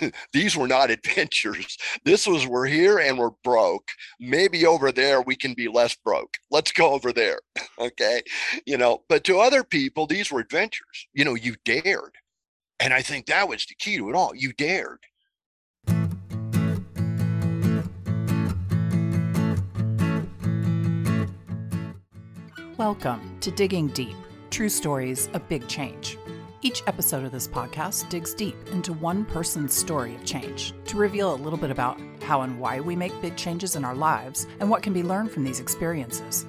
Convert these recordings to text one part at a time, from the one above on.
these were not adventures. This was we're here and we're broke. Maybe over there we can be less broke. Let's go over there. okay. You know, but to other people, these were adventures. You know, you dared. And I think that was the key to it all. You dared. Welcome to Digging Deep True Stories of Big Change. Each episode of this podcast digs deep into one person's story of change to reveal a little bit about how and why we make big changes in our lives and what can be learned from these experiences.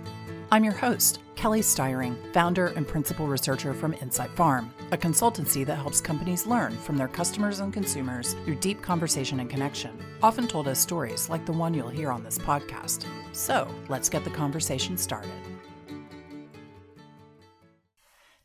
I'm your host, Kelly Styring, founder and principal researcher from Insight Farm, a consultancy that helps companies learn from their customers and consumers through deep conversation and connection, often told as stories like the one you'll hear on this podcast. So let's get the conversation started.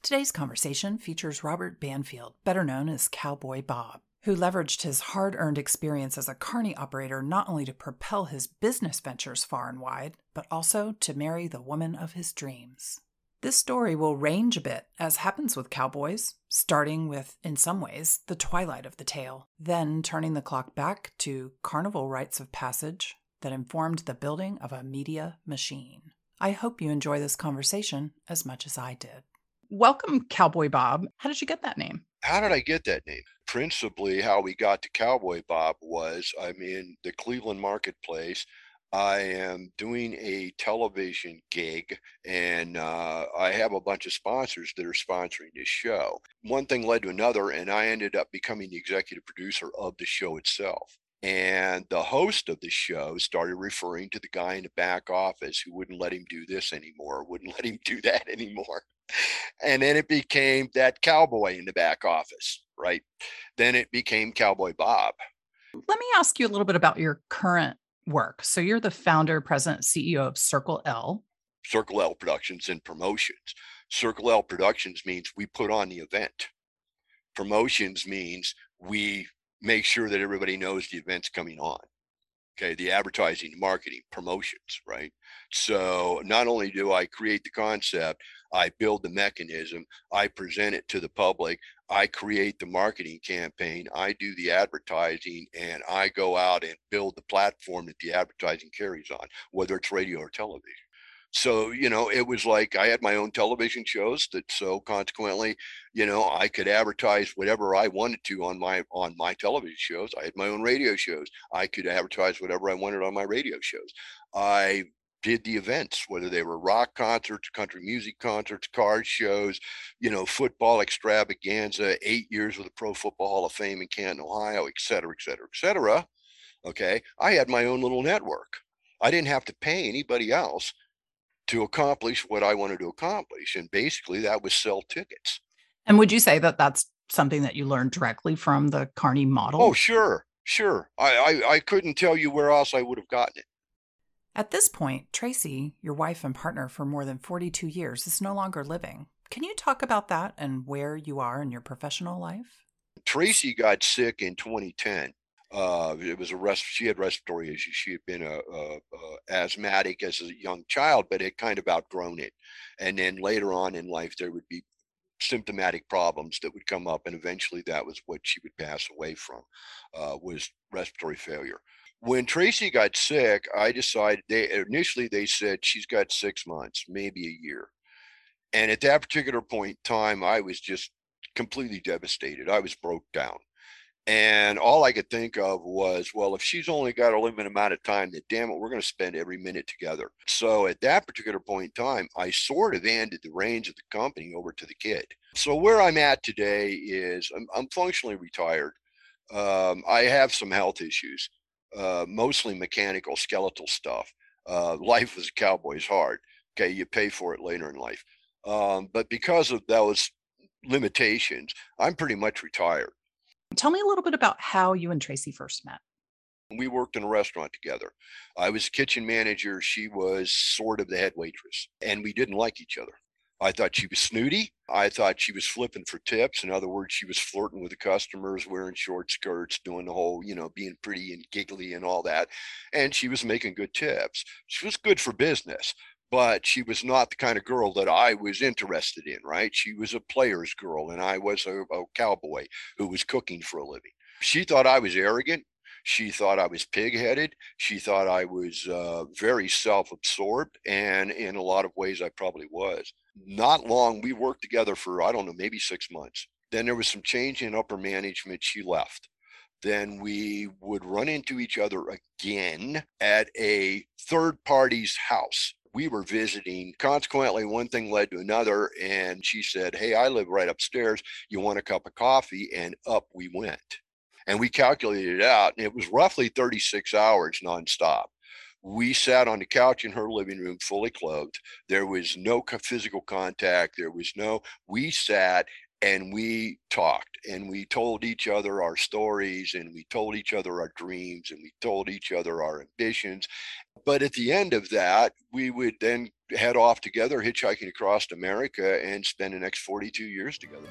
Today's conversation features Robert Banfield, better known as Cowboy Bob, who leveraged his hard earned experience as a carny operator not only to propel his business ventures far and wide, but also to marry the woman of his dreams. This story will range a bit, as happens with cowboys, starting with, in some ways, the twilight of the tale, then turning the clock back to carnival rites of passage that informed the building of a media machine. I hope you enjoy this conversation as much as I did. Welcome, Cowboy Bob. How did you get that name? How did I get that name? Principally, how we got to Cowboy Bob was I'm in the Cleveland marketplace. I am doing a television gig and uh, I have a bunch of sponsors that are sponsoring this show. One thing led to another, and I ended up becoming the executive producer of the show itself. And the host of the show started referring to the guy in the back office who wouldn't let him do this anymore, wouldn't let him do that anymore and then it became that cowboy in the back office, right? Then it became Cowboy Bob. Let me ask you a little bit about your current work. So you're the founder, president, CEO of Circle L. Circle L Productions and Promotions. Circle L Productions means we put on the event. Promotions means we make sure that everybody knows the event's coming on okay? The advertising marketing promotions right? So not only do i create the concept i build the mechanism i present it to the public i create the marketing campaign i do the advertising and i go out and build the platform that the advertising carries on whether it's radio or television so you know it was like i had my own television shows that so consequently you know i could advertise whatever i wanted to on my on my television shows. I had my own radio shows. I could advertise whatever i wanted on my radio shows. I did the events whether they were rock concerts country music concerts car shows you know football extravaganza eight years with the pro football hall of fame in canton ohio et cetera et cetera et cetera okay? I had my own little network. I didn't have to pay anybody else to accomplish what I wanted to accomplish. And basically, that was sell tickets. And would you say that that's something that you learned directly from the Carney oh, model? Oh, sure, sure. I, I, I couldn't tell you where else I would have gotten it. At this point, Tracy, your wife and partner for more than 42 years, is no longer living. Can you talk about that and where you are in your professional life? Tracy got sick in 2010 uh, it was a rest. She had respiratory issues. She had been a, a, a, asthmatic as a young child, but had kind of outgrown it. And then later on in life, there would be symptomatic problems that would come up, and eventually, that was what she would pass away from. Uh, was respiratory failure. When Tracy got sick, I decided. They initially they said she's got six months, maybe a year. And at that particular point in time, I was just completely devastated. I was broke down and all I could think of was, well, if she's only got a limited amount of time, then damn it, we're going to spend every minute together. So at that particular point in time, I sort of handed the reins of the company over to the kid. So where I'm at today is I'm, I'm functionally retired. Um, I have some health issues, uh, mostly mechanical, skeletal stuff. Uh, life as a cowboy is hard. Okay, you pay for it later in life. Um, but because of those limitations, I'm pretty much retired. Tell me a little bit about how you and Tracy first met. We worked in a restaurant together. I was kitchen manager. She was sort of the head waitress, and we didn't like each other. I thought she was snooty. I thought she was flipping for tips. In other words, she was flirting with the customers, wearing short skirts, doing the whole, you know, being pretty and giggly and all that. And she was making good tips. She was good for business but she was not the kind of girl that I was interested in, right? She was a player's girl, and I was a, a cowboy who was cooking for a living. She thought I was arrogant. She thought I was pig-headed. She thought I was uh, very self-absorbed, and in a lot of ways, I probably was. Not long, we worked together for I don't know, maybe six months. Then there was some change in upper management. She left. Then we would run into each other again at a third party's house we were visiting. Consequently, one thing led to another. And she said, Hey, I live right upstairs. You want a cup of coffee? And up we went. And we calculated it out, and it was roughly 36 hours nonstop. We sat on the couch in her living room, fully clothed. There was no physical contact. There was no, we sat and we talked and we told each other our stories and we told each other our dreams and we told each other our ambitions. But at the end of that we would then head off together hitchhiking across america and spend the next 42 years together.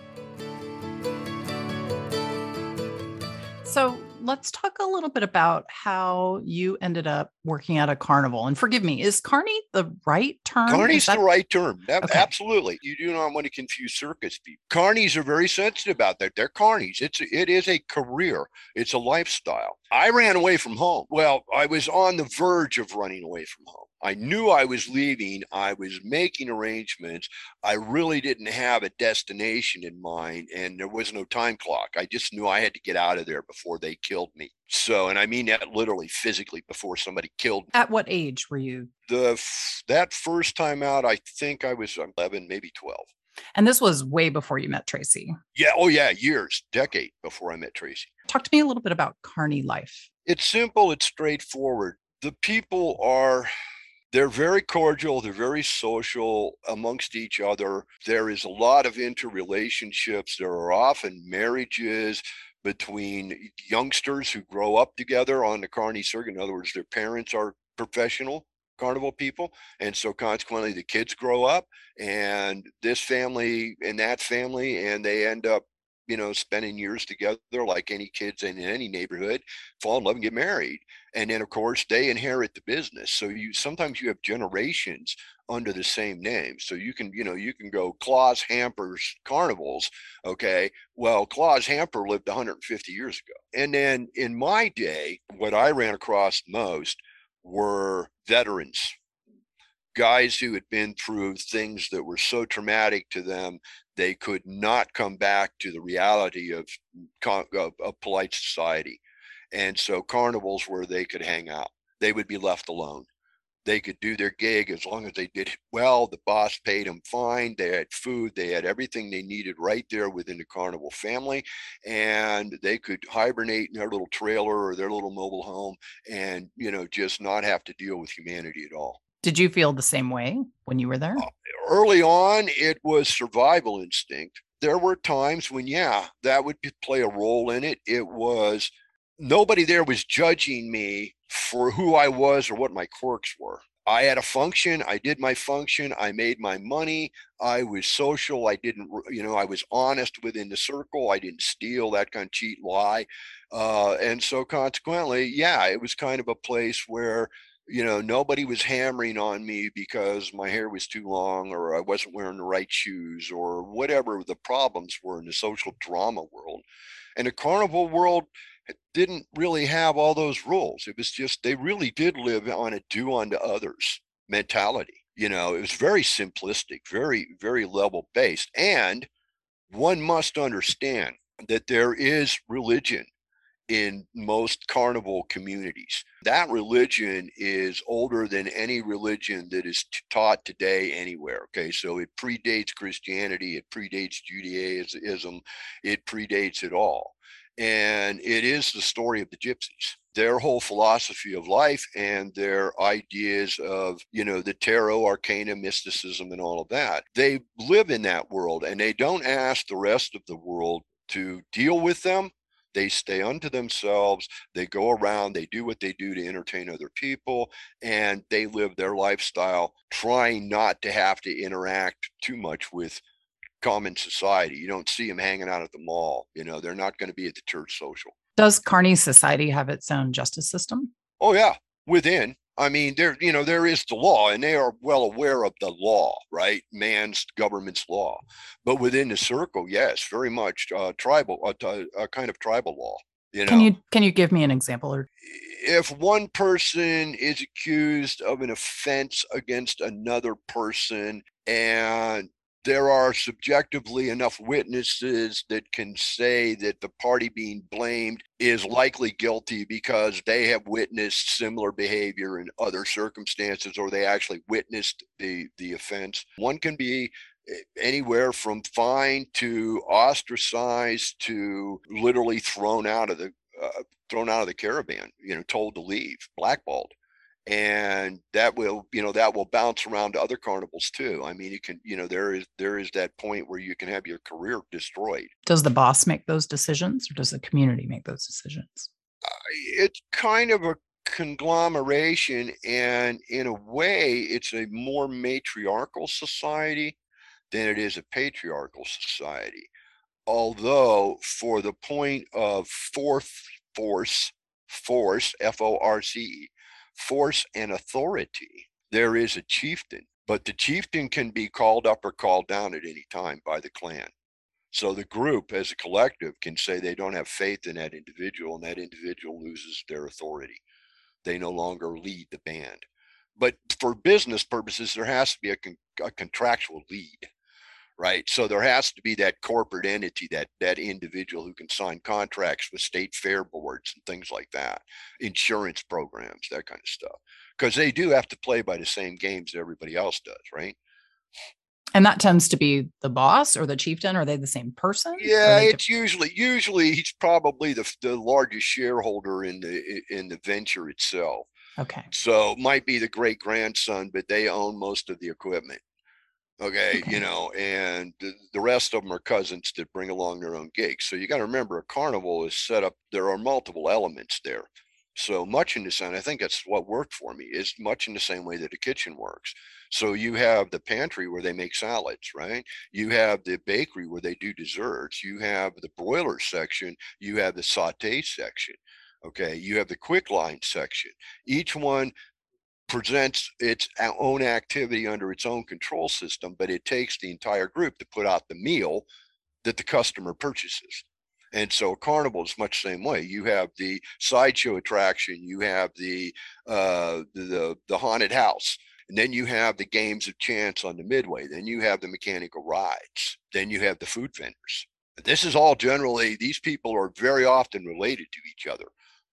So let's talk a little bit about how you ended up working at a carnival. And forgive me, is carny the right term? Carny's that... the right term. Okay. Absolutely. You do not want to confuse circus people. Carnies are very sensitive about that. They're carnies. It's it is a career. It's a lifestyle. I ran away from home. Well, I was on the verge of running away from home. I knew I was leaving. I was making arrangements. I really didn't have a destination in mind, and there was no time clock. I just knew I had to get out of there before they killed me. So, and I mean that literally physically before somebody killed me. At what age were you? The that first time out, I think I was 11, maybe 12. And this was way before you met Tracy. Yeah. Oh, yeah. Years, decade before I met Tracy. Talk to me a little bit about Carney life. It's simple. It's straightforward. The people are they're very cordial they're very social amongst each other. There is a lot of interrelationships. There are often marriages between youngsters who grow up together on the carney circuit. In other words their parents are professional carnival people and so consequently the kids grow up and this family and that family and they end up you know, spending years together like any kids in any neighborhood, fall in love and get married. And then of course they inherit the business. So you sometimes you have generations under the same name. So you can, you know, you can go Claus Hamper's Carnivals. Okay. Well, Claus Hamper lived 150 years ago. And then in my day, what I ran across most were veterans guys who had been through things that were so traumatic to them they could not come back to the reality of, of, of polite society. And so carnivals where they could hang out. They would be left alone. They could do their gig as long as they did well. The boss paid them fine. They had food. They had everything they needed right there within the carnival family. And they could hibernate in their little trailer or their little mobile home and you know just not have to deal with humanity at all did you feel the same way when you were there? Early on, it was survival instinct. There were times when, yeah, that would play a role in it. It was nobody there was judging me for who I was or what my quirks were. I had a function. I did my function. I made my money. I was social. I didn't, you know, I was honest within the circle. I didn't steal that kind of cheat, lie. Uh, and so consequently, yeah, it was kind of a place where you know, nobody was hammering on me because my hair was too long or I wasn't wearing the right shoes or whatever the problems were in the social drama world. And the carnival world didn't really have all those rules. It was just, they really did live on a do unto others mentality. You know, it was very simplistic, very, very level based. And one must understand that there is religion in most carnival communities. That religion is older than any religion that is taught today anywhere. Okay, so it predates Christianity, it predates Judaism, it predates it all. And it is the story of the gypsies. Their whole philosophy of life and their ideas of, you know, the tarot, arcana, mysticism, and all of that. They live in that world and they don't ask the rest of the world to deal with them they stay unto themselves they go around they do what they do to entertain other people and they live their lifestyle trying not to have to interact too much with common society. You don't see them hanging out at the mall you know they're not going to be at the church social. Does carney society have its own justice system? Oh yeah within I mean, there, you know, there is the law, and they are well aware of the law, right? Man's government's law, but within the circle, yes, very much uh, tribal, uh, a kind of tribal law. You know, Can you can you give me an example or if one person is accused of an offense against another person and there are subjectively enough witnesses that can say that the party being blamed is likely guilty because they have witnessed similar behavior in other circumstances or they actually witnessed the the offense. One can be eh, anywhere from fined to ostracized to literally thrown out of the uh, thrown out of the caravan you know told to leave blackballed and that will you know that will bounce around to other carnivals too. I mean you can you know there is there is that point where you can have your career destroyed. Does the boss make those decisions or does the community make those decisions? It's kind of a conglomeration and in a way it's a more matriarchal society than it is a patriarchal society. Although for the point of fourth force force f-o-r-c force and authority, there is a chieftain, but the chieftain can be called up or called down at any time by the clan. So the group as a collective can say they don't have faith in that individual and that individual loses their authority. They no longer lead the band. But for business purposes, there has to be a, con- a contractual lead right? So there has to be that corporate entity, that that individual who can sign contracts with state fair boards and things like that, insurance programs, that kind of stuff, because they do have to play by the same games that everybody else does, right? And that tends to be the boss or the chieftain. Are they the same person? Yeah, it's usually usually he's probably the the largest shareholder in the in the venture itself. Okay. So might be the great grandson, but they own most of the equipment. Okay, you know, and the, the rest of them are cousins that bring along their own gigs. So you got to remember a carnival is set up, there are multiple elements there. So much in the same, I think that's what worked for me, is much in the same way that a kitchen works. So you have the pantry where they make salads, right? You have the bakery where they do desserts. You have the broiler section. You have the saute section. Okay. You have the quick line section. Each one presents its own activity under its own control system, but it takes the entire group to put out the meal that the customer purchases. And so carnival is much the same way. You have the sideshow attraction, you have the uh, the the haunted house, and then you have the games of chance on the midway. Then you have the mechanical rides. Then you have the food vendors. This is all generally these people are very often related to each other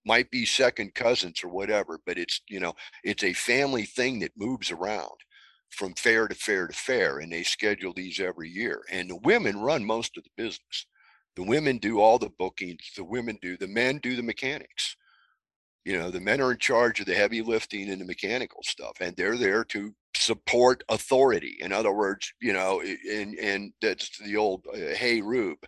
might be second cousins or whatever, but it's, you know, it's a family thing that moves around from fair to fair to fair. And they schedule these every year. And the women run most of the business. The women do all the bookings. The women do, the men do the mechanics. You know, the men are in charge of the heavy lifting and the mechanical stuff, and they're there to support authority. In other words, you know, and and that's the old uh, hey Rube,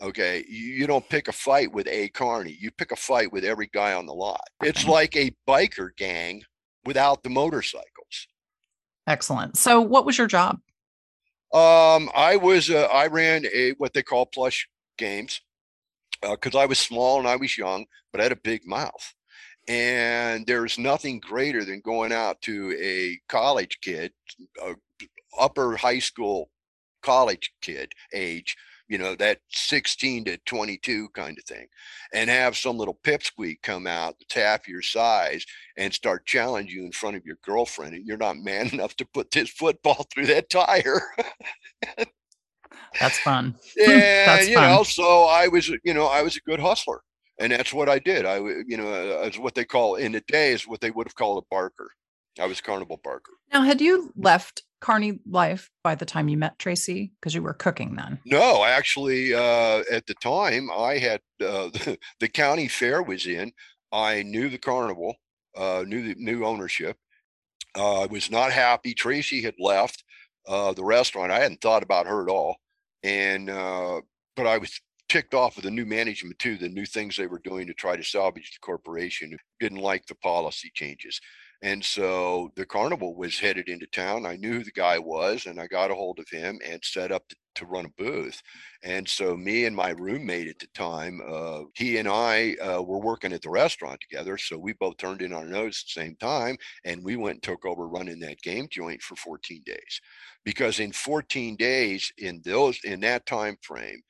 Okay, you, don't pick a fight with a carney. You pick a fight with every guy on the lot. It's like a biker gang without the motorcycles. Excellent. So, what was your job? Um, I was uh, I ran a what they call plush games because uh, I was small and I was young, but I had a big mouth. And there's nothing greater than going out to a college kid, a upper high school college kid age you know, that 16 to 22 kind of thing, and have some little pipsqueak come out that's half your size and start challenging you in front of your girlfriend, and you're not man enough to put this football through that tire. that's fun. And that's you fun. know, so I was, you know, I was a good hustler, and that's what I did. I, you know, uh, as what they call in the day is what they would have called a barker. I was carnival barker. Now, had you left carny life by the time you met Tracy? Because you were cooking then. No, actually, uh, at the time, I had uh, the, the, county fair was in. I knew the carnival, uh, knew the new ownership. Uh, I was not happy. Tracy had left uh, the restaurant. I hadn't thought about her at all, and uh, but I was ticked off with the new management too. The new things they were doing to try to salvage the corporation. Didn't like the policy changes. And so the carnival was headed into town. I knew who the guy was and I got a hold of him and set up to, to run a booth. And so me and my roommate at the time, uh, he and I uh, were working at the restaurant together. So we both turned in our nose at the same time and we went and took over running that game joint for 14 days. Because in 14 days in those in that time frame,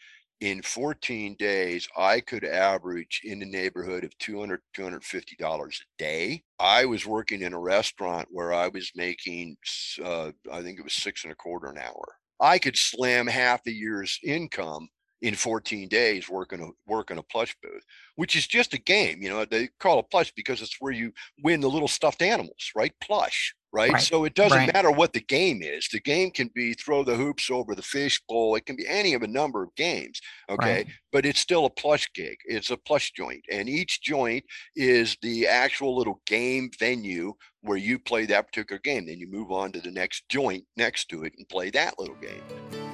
in 14 days, I could average in the neighborhood of 200, 250 dollars a day. I was working in a restaurant where I was making, uh, I think it was six and a quarter an hour. I could slam half a year's income in 14 days working a working a plush booth, which is just a game. You know, they call it plush because it's where you win the little stuffed animals, right? Plush, right? right. So it doesn't right. matter what the game is. The game can be throw the hoops over the fish bowl. It can be any of a number of games. Okay. Right. But it's still a plush gig. It's a plush joint. And each joint is the actual little game venue where you play that particular game. Then you move on to the next joint next to it and play that little game.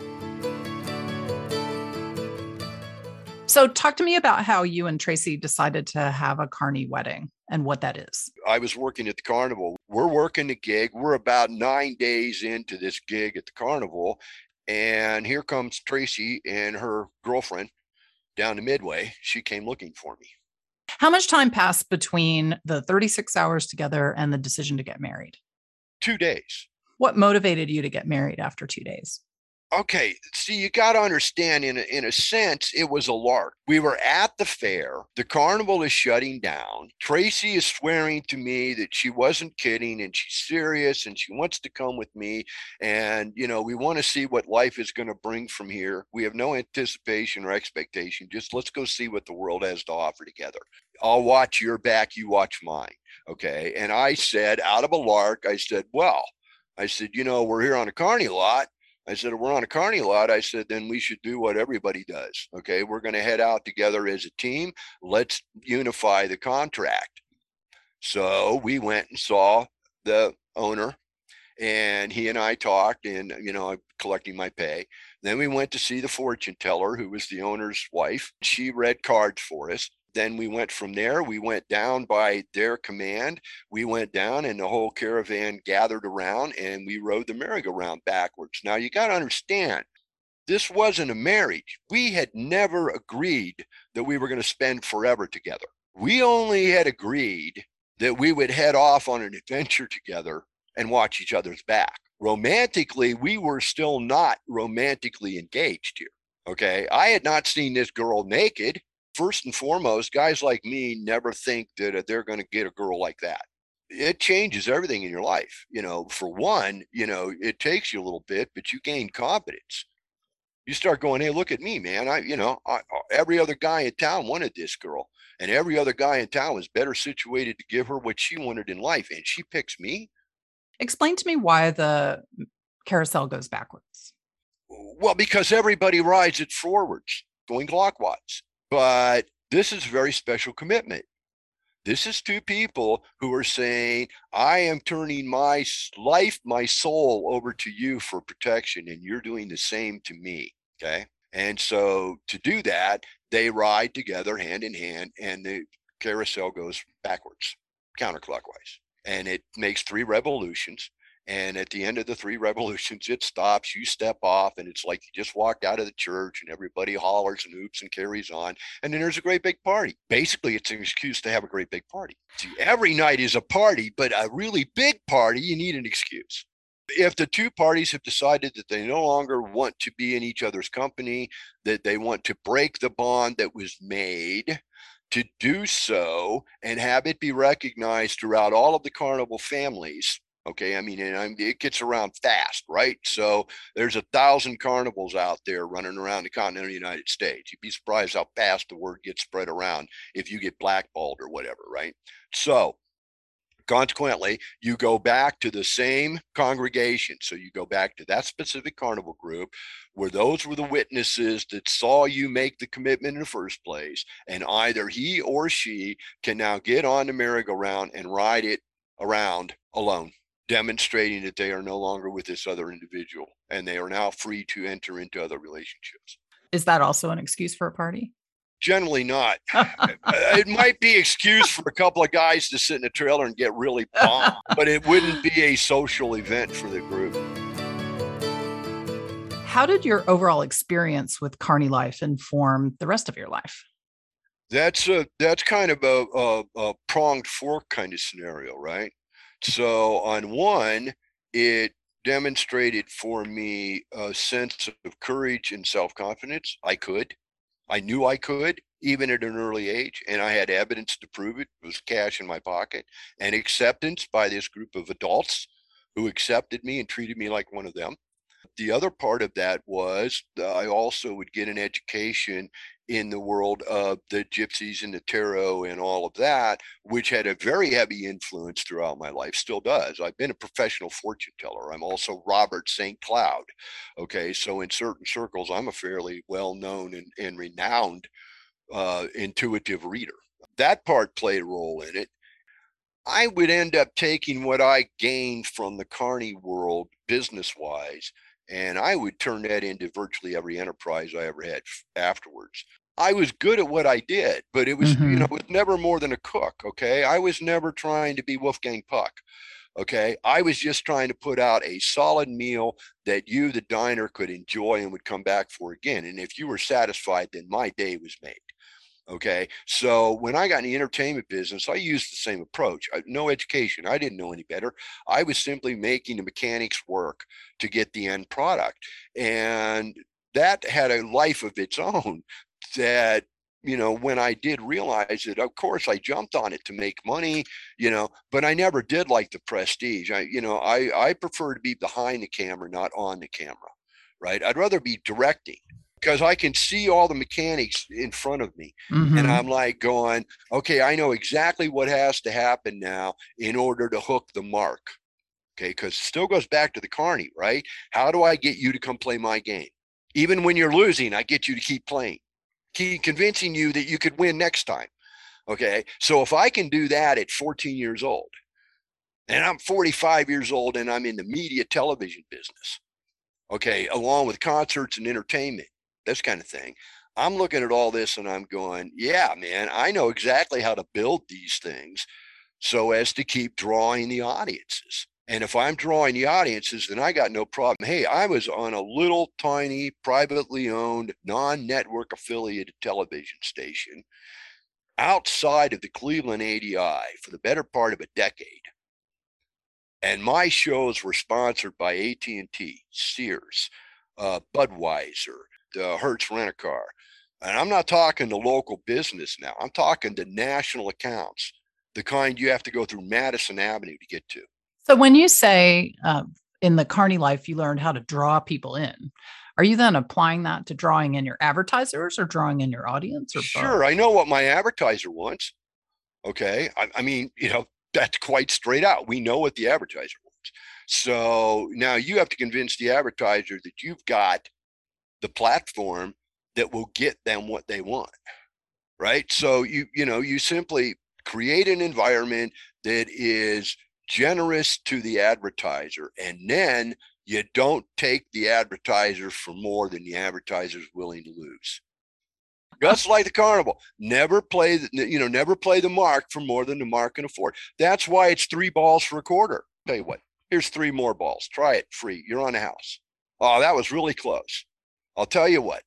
So, talk to me about how you and Tracy decided to have a carny wedding and what that is. I was working at the carnival. We're working the gig. We're about nine days into this gig at the carnival. And here comes Tracy and her girlfriend down to Midway. She came looking for me. How much time passed between the 36 hours together and the decision to get married? Two days. What motivated you to get married after two days? Okay see you got to understand in a, in a sense it was a lark. We were at the fair. The carnival is shutting down. Tracy is swearing to me that she wasn't kidding and she's serious and she wants to come with me. And you know we want to see what life is going to bring from here. We have no anticipation or expectation. Just let's go see what the world has to offer together. I'll watch your back you watch mine okay? And i said out of a lark i said well I said, you know, we're here on a carny lot I said, we're on a carny lot. I said, then we should do what everybody does. Okay. We're going to head out together as a team. Let's unify the contract. So we went and saw the owner and he and I talked and, you know, I'm collecting my pay. Then we went to see the fortune teller, who was the owner's wife. She read cards for us then we went from there. We went down by their command. We went down, and the whole caravan gathered around, and we rode the merry-go-round backwards. Now, you got to understand, this wasn't a marriage. We had never agreed that we were going to spend forever together. We only had agreed that we would head off on an adventure together and watch each other's back. Romantically, we were still not romantically engaged here. Okay. I had not seen this girl naked first and foremost, guys like me never think that uh, they're going to get a girl like that. It changes everything in your life. You know, for one, you know, it takes you a little bit, but you gain confidence. You start going, hey, look at me, man. I, you know, I, every other guy in town wanted this girl, and every other guy in town was better situated to give her what she wanted in life, and she picks me. Explain to me why the carousel goes backwards. Well, because everybody rides it forwards, going clockwise. But this is a very special commitment. This is two people who are saying, I am turning my life, my soul over to you for protection, and you're doing the same to me. Okay. And so to do that, they ride together hand in hand, and the carousel goes backwards, counterclockwise. And it makes three revolutions. And at the end of the three revolutions, it stops. You step off, and it's like you just walked out of the church, and everybody hollers and hoops and carries on. And then there's a great big party. Basically, it's an excuse to have a great big party. See, every night is a party, but a really big party, you need an excuse. If the two parties have decided that they no longer want to be in each other's company, that they want to break the bond that was made, to do so and have it be recognized throughout all of the carnival families Okay, I mean, and I'm, it gets around fast, right? So there's a thousand carnivals out there running around the continental United States. You'd be surprised how fast the word gets spread around if you get blackballed or whatever, right? So consequently, you go back to the same congregation. So you go back to that specific carnival group where those were the witnesses that saw you make the commitment in the first place. And either he or she can now get on the merry-go-round and ride it around alone demonstrating that they are no longer with this other individual and they are now free to enter into other relationships. Is that also an excuse for a party? Generally not. Uh, it might be excuse for a couple of guys to sit in a trailer and get really bombed, but it wouldn't be a social event for the group. How did your overall experience with Carney life inform the rest of your life? That's a that's kind of a, a, a pronged fork kind of scenario, right? So on one, it demonstrated for me a sense of courage and self-confidence. I could. I knew I could, even at an early age, and I had evidence to prove it. It was cash in my pocket and acceptance by this group of adults who accepted me and treated me like one of them. The other part of that was uh, I also would get an education in the world of the gypsies and the tarot and all of that, which had a very heavy influence throughout my life, still does. I've been a professional fortune teller. I'm also Robert St. Cloud. Okay. So in certain circles, I'm a fairly well known and, and renowned uh, intuitive reader. That part played a role in it. I would end up taking what I gained from the Carney world business wise and I would turn that into virtually every enterprise I ever had afterwards. I was good at what I did, but it was, mm-hmm. you know, mm-hmm. it was never more than a cook. Okay. I was never trying to be Wolfgang Puck. Okay. I was just trying to put out a solid meal that you, the diner, could enjoy and would come back for again. And if you were satisfied, then my day was made. Okay. So when I got in the entertainment business, I used the same approach. I, no education. I didn't know any better. I was simply making the mechanics work to get the end product. And that had a life of its own that you know when i did realize it of course i jumped on it to make money you know but i never did like the prestige i you know i i prefer to be behind the camera not on the camera right i'd rather be directing because I can see all the mechanics in front of me. Mm-hmm. And I'm like going, okay, I know exactly what has to happen now in order to hook the mark. Okay, because still goes back to the carney, right? How do I get you to come play my game? Even when you're losing, I get you to keep playing, keep convincing you that you could win next time. Okay. So if I can do that at 14 years old, and I'm 45 years old and I'm in the media television business, okay, along with concerts and entertainment, this kind of thing. I'm looking at all this and I'm going, yeah, man, I know exactly how to build these things so as to keep drawing the audiences. And if I'm drawing the audiences, then I got no problem. Hey, I was on a little tiny, privately owned, non network affiliated television station outside of the Cleveland ADI for the better part of a decade. And my shows were sponsored by AT&T, Sears, uh, Budweiser, uh, Hertz Rent a Car. And I'm not talking to local business now. I'm talking to national accounts, the kind you have to go through Madison Avenue to get to. So when you say uh, in the Carney life, you learned how to draw people in, are you then applying that to drawing in your advertisers or drawing in your audience? Or sure, both? I know what my advertiser wants. Okay, I, I mean, you know, that's quite straight out. We know what the advertiser wants. So now you have to convince the advertiser that you've got the platform that will get them what they want right? So you you know you simply create an environment that is generous to the advertiser and then you don't take the advertiser for more than the advertiser is willing to lose. Just like the carnival never play the, you know never play the mark for more than the mark can afford. That's why it's three balls for a quarter. Tell you what here's three more balls. Try it free you're on the house. Oh that was really close I'll tell you what,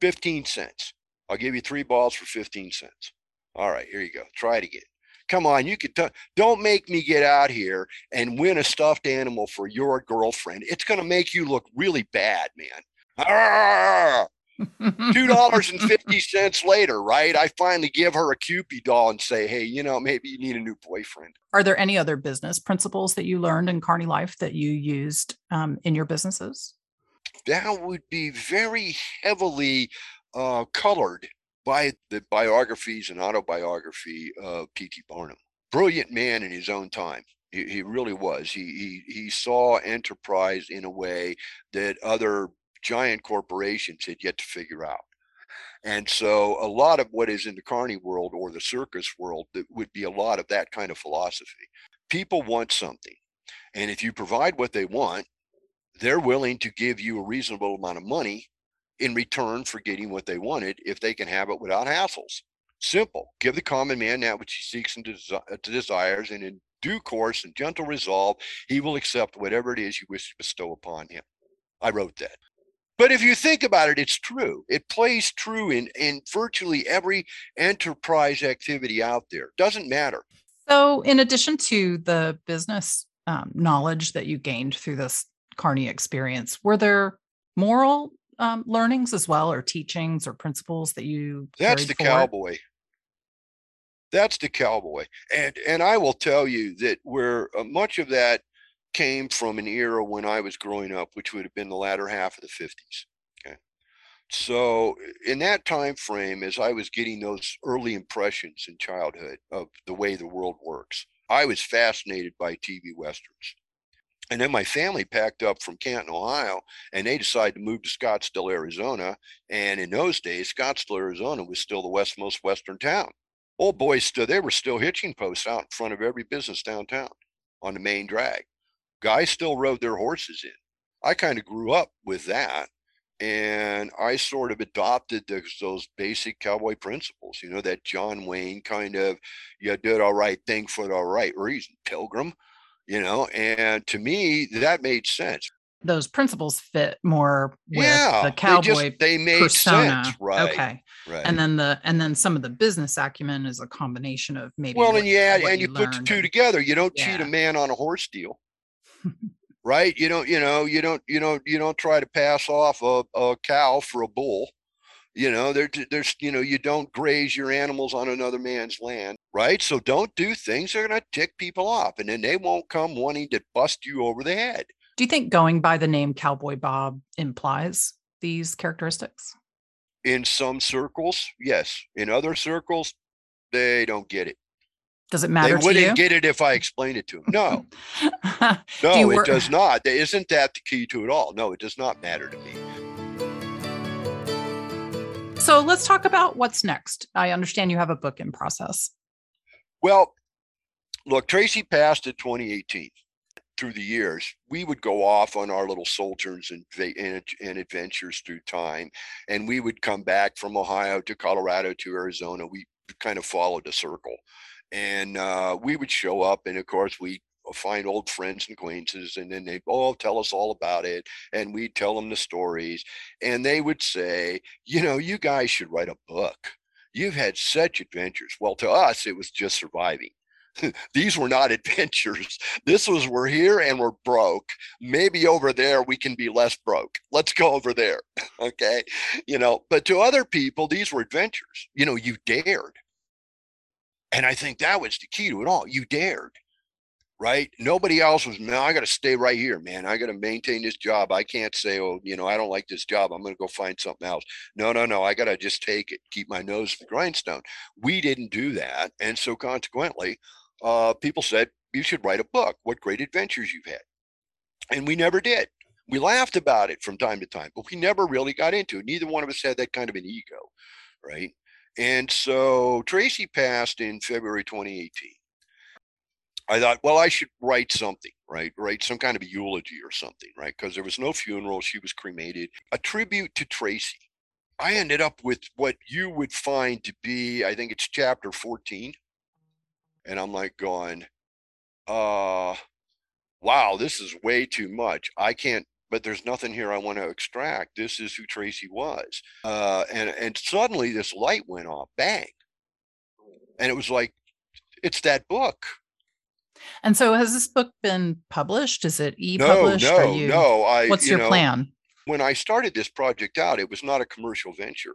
15 cents. I'll give you three balls for 15 cents. All right, here you go. Try it again. Come on, you could. T- don't make me get out here and win a stuffed animal for your girlfriend. It's going to make you look really bad, man. Two dollars and fifty cents later, right? I finally give her a Cupid doll and say, "Hey, you know, maybe you need a new boyfriend." Are there any other business principles that you learned in Carney Life that you used um, in your businesses? That would be very heavily uh, colored by the biographies and autobiography of P.T. Barnum. Brilliant man in his own time. He, he really was. He, he, he saw enterprise in a way that other giant corporations had yet to figure out. And so a lot of what is in the carny world or the circus world that would be a lot of that kind of philosophy. People want something. And if you provide what they want, they're willing to give you a reasonable amount of money in return for getting what they wanted if they can have it without hassles. Simple. Give the common man that which he seeks and desi- uh, desires, and in due course and gentle resolve, he will accept whatever it is you wish to bestow upon him. I wrote that. But if you think about it, it's true. It plays true in, in virtually every enterprise activity out there. Doesn't matter. So, in addition to the business um, knowledge that you gained through this Carney experience, were there moral um, learnings as well, or teachings or principles that you? That's the forward? cowboy. That's the cowboy, and and I will tell you that where uh, much of that came from an era when I was growing up, which would have been the latter half of the fifties. Okay, so in that time frame, as I was getting those early impressions in childhood of the way the world works, I was fascinated by TV westerns. And then my family packed up from Canton, Ohio, and they decided to move to Scottsdale, Arizona. And in those days, Scottsdale, Arizona was still the westmost western town. Old boys still they were still hitching posts out in front of every business downtown on the main drag. Guys still rode their horses in. I kind of grew up with that. And I sort of adopted those, those basic cowboy principles, you know, that John Wayne kind of, you did all right thing for the right reason, pilgrim you know and to me that made sense those principles fit more with yeah, the cowboy they, just, they made persona. sense right okay right and then the and then some of the business acumen is a combination of maybe well what, and yeah and you, put the two and, together you don't yeah. cheat a man on a horse deal right you don't you know you don't you don't you don't try to pass off a, a cow for a bull you know there, there's you know you don't graze your animals on another man's land right? So don't do things that are going to tick people off and then they won't come wanting to bust you over the head. Do you think going by the name cowboy bob implies these characteristics? In some circles yes. In other circles they don't get it. Does it matter they wouldn't get it if i explained it to them no. No it does not. Isn't that the key to it all? No it does not matter to me so let's talk about what's next. I understand you have a book in process. Well, look, Tracy passed in 2018. Through the years, we would go off on our little sojourns and, and, and adventures through time, and we would come back from Ohio to Colorado to Arizona. We kind of followed a circle, and uh, we would show up, and of course, we find old friends and acquaintances and then they'd all tell us all about it and we'd tell them the stories and they would say you know you guys should write a book. You've had such adventures. Well to us it was just surviving. These were not adventures. This was we're here and we're broke. Maybe over there we can be less broke. Let's go over there. Okay? You know but to other people these were adventures. You know you dared. And i think that was the key to it all. You dared right? Nobody else was, no, I got to stay right here, man. I got to maintain this job. I can't say, oh, you know, I don't like this job. I'm going to go find something else. No, no, no. I got to just take it, keep my nose to the grindstone. We didn't do that. And so consequently, uh, people said, you should write a book. What great adventures you've had. And we never did. We laughed about it from time to time, but we never really got into it. Neither one of us had that kind of an ego, right? And so Tracy passed in February 2018 I thought, well, I should write something, right? Write some kind of eulogy or something, right? Because there was no funeral. She was cremated. A tribute to Tracy. I ended up with what you would find to be, I think it's chapter 14. And I'm like going, uh, wow, this is way too much. I can't, but there's nothing here I want to extract. This is who Tracy was. Uh, and, and suddenly this light went off, bang. And it was like, it's that book and so has this book been published? Is it e-published? No, no, you, no. I, what's you your know, plan? When I started this project out, it was not a commercial venture.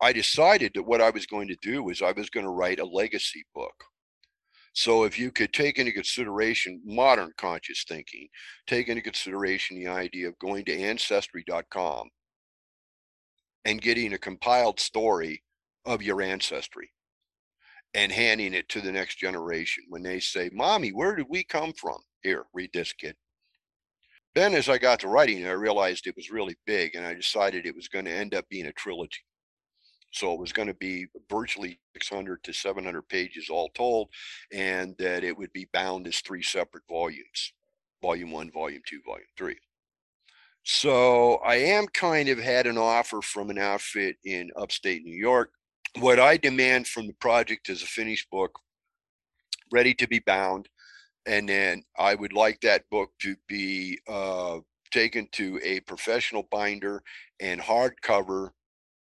I decided that what I was going to do was I was going to write a legacy book. So if you could take into consideration modern conscious thinking, take into consideration the idea of going to ancestry.com and getting a compiled story of your ancestry and handing it to the next generation when they say, Mommy, where did we come from? Here, read this, kid. Then, as I got to writing, I realized it was really big, and I decided it was going to end up being a trilogy. So it was going to be virtually 600 to 700 pages all told, and that it would be bound as three separate volumes volume one, volume two, volume three. So I am kind of had an offer from an outfit in upstate New York what I demand from the project is a finished book, ready to be bound, and then I would like that book to be uh, taken to a professional binder and hardcover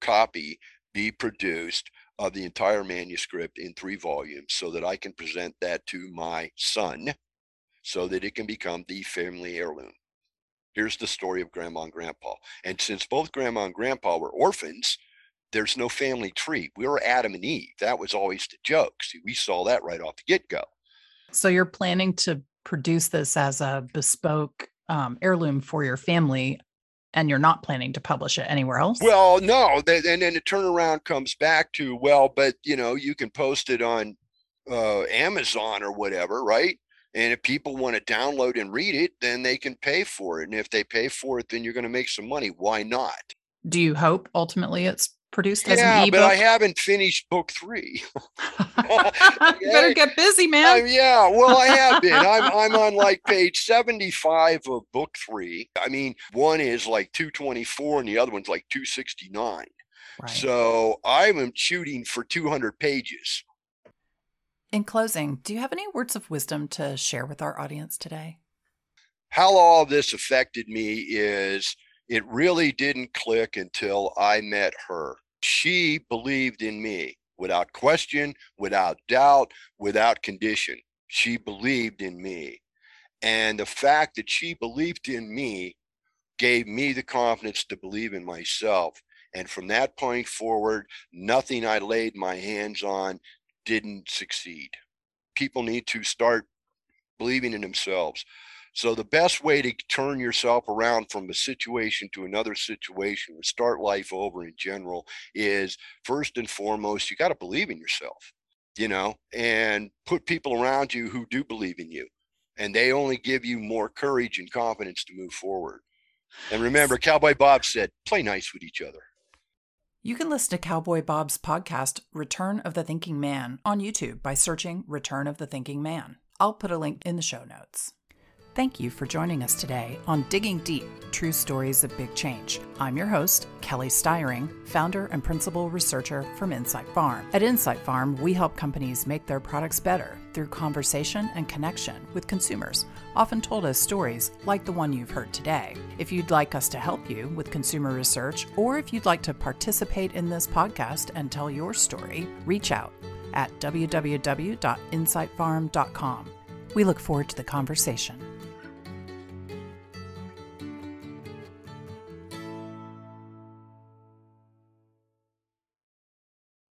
copy be produced of the entire manuscript in three volumes so that I can present that to my son so that it can become the family heirloom. Here's the story of grandma and grandpa. And since both grandma and grandpa were orphans, there's no family tree. We were Adam and Eve. That was always the joke. See, we saw that right off the get go. So you're planning to produce this as a bespoke um, heirloom for your family, and you're not planning to publish it anywhere else? Well, no. They, and then the turnaround comes back to, well, but you know, you can post it on uh, Amazon or whatever, right? And if people want to download and read it, then they can pay for it. And if they pay for it, then you're going to make some money. Why not? Do you hope ultimately it's produced as Yeah, an but I haven't finished book three. you better get busy, man. Um, yeah, well, I have been. I'm I'm on like page 75 of book three. I mean, one is like 224 and the other one's like 269. Right. So I'm shooting for 200 pages. In closing, do you have any words of wisdom to share with our audience today? How all of this affected me is it really didn't click until I met her. She believed in me without question, without doubt, without condition. She believed in me. And the fact that she believed in me gave me the confidence to believe in myself. And from that point forward, nothing I laid my hands on didn't succeed. People need to start believing in themselves. So the best way to turn yourself around from a situation to another situation or start life over in general is first and foremost, you got to believe in yourself, you know, and put people around you who do believe in you. And they only give you more courage and confidence to move forward. And remember, Cowboy Bob said, play nice with each other. You can listen to Cowboy Bob's podcast, Return of the Thinking Man, on YouTube by searching Return of the Thinking Man. I'll put a link in the show notes. Thank you for joining us today on Digging Deep True Stories of Big Change. I'm your host, Kelly Styring, founder and principal researcher from Insight Farm. At Insight Farm, we help companies make their products better through conversation and connection with consumers, often told as stories like the one you've heard today. If you'd like us to help you with consumer research, or if you'd like to participate in this podcast and tell your story, reach out at www.insightfarm.com. We look forward to the conversation.